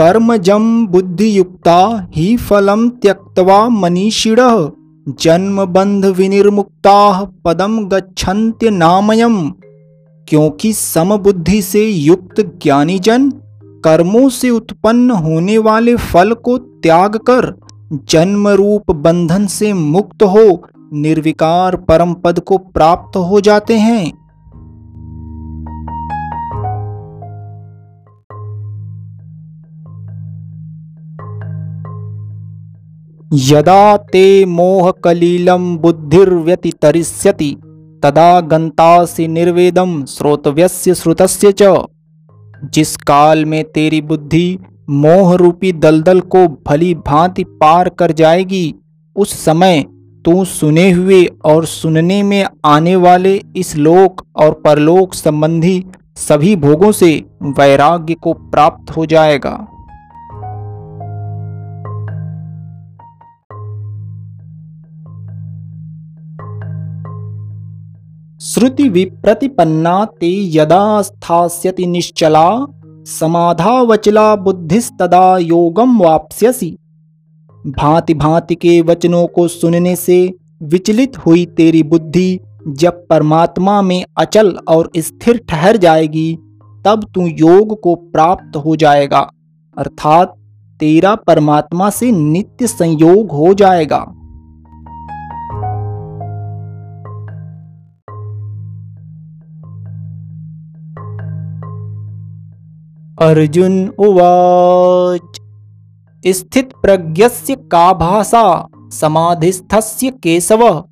कर्मजं बुद्धियुक्ता हि फलं त्यक्त्वा मनीषिणः। जन्मबंध पदम गच्छन्त्य नामयम क्योंकि समबुद्धि से युक्त ज्ञानी जन कर्मों से उत्पन्न होने वाले फल को त्याग कर जन्म रूप बंधन से मुक्त हो, निर्विकार परम पद को प्राप्त हो जाते हैं। यदा ते मोहकलीलं बुद्धिर्व्यतितरिष्यति, तदा गंतासि निर्वेदम श्रोतव्यस्य श्रुतस्य च। जिस काल में तेरी बुद्धि मोह रूपी दलदल को भली भांति पार कर जाएगी, उस समय तू सुने हुए और सुनने में आने वाले इस लोक और परलोक संबंधी सभी भोगों से वैराग्य को प्राप्त हो जाएगा। श्रुति विप्रतिपन्ना ते यदा स्थास्यति निश्चला, समाधावचला बुद्धिस्तदा योगम वाप्स्यसि। भांति भांति के वचनों को सुनने से विचलित हुई तेरी बुद्धि, जब परमात्मा में अचल और स्थिर ठहर जाएगी, तब तू योग को प्राप्त हो जाएगा, अर्थात तेरा परमात्मा से नित्य संयोग हो जाएगा। अर्जुन उवाच। स्थित प्रज्ञस्य का भाषा समाधिस्थस्य केशव।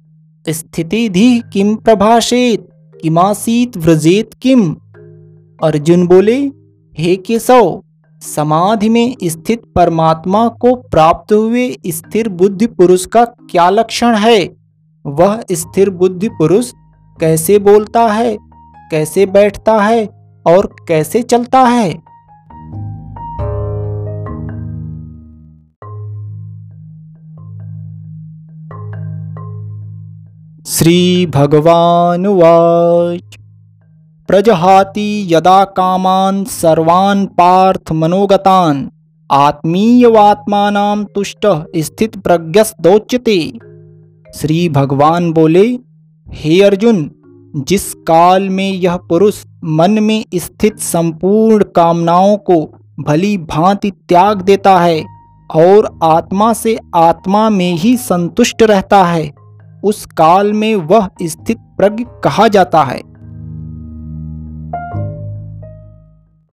स्थितिधि किम प्रभाषेत? किमासीत व्रजेत किम? अर्जुन बोले, हे केशव, समाधि में स्थित परमात्मा को प्राप्त हुए स्थिर बुद्धि पुरुष का क्या लक्षण है? वह स्थिर बुद्धि पुरुष कैसे बोलता है? कैसे बैठता है? और कैसे चलता है? श्रीभगवानुवाच। प्रजहाति यदा कामान् सर्वान् पार्थ मनोगतान्, आत्मीयवात्मानां तुष्ट स्थित प्रज्ञस्दोच्यते श्री भगवान बोले, हे अर्जुन, जिस काल में यह पुरुष मन में स्थित संपूर्ण कामनाओं को भली भांति त्याग देता है और आत्मा से आत्मा में ही संतुष्ट रहता है उस काल में वह स्थित प्रज्ञ कहा जाता है।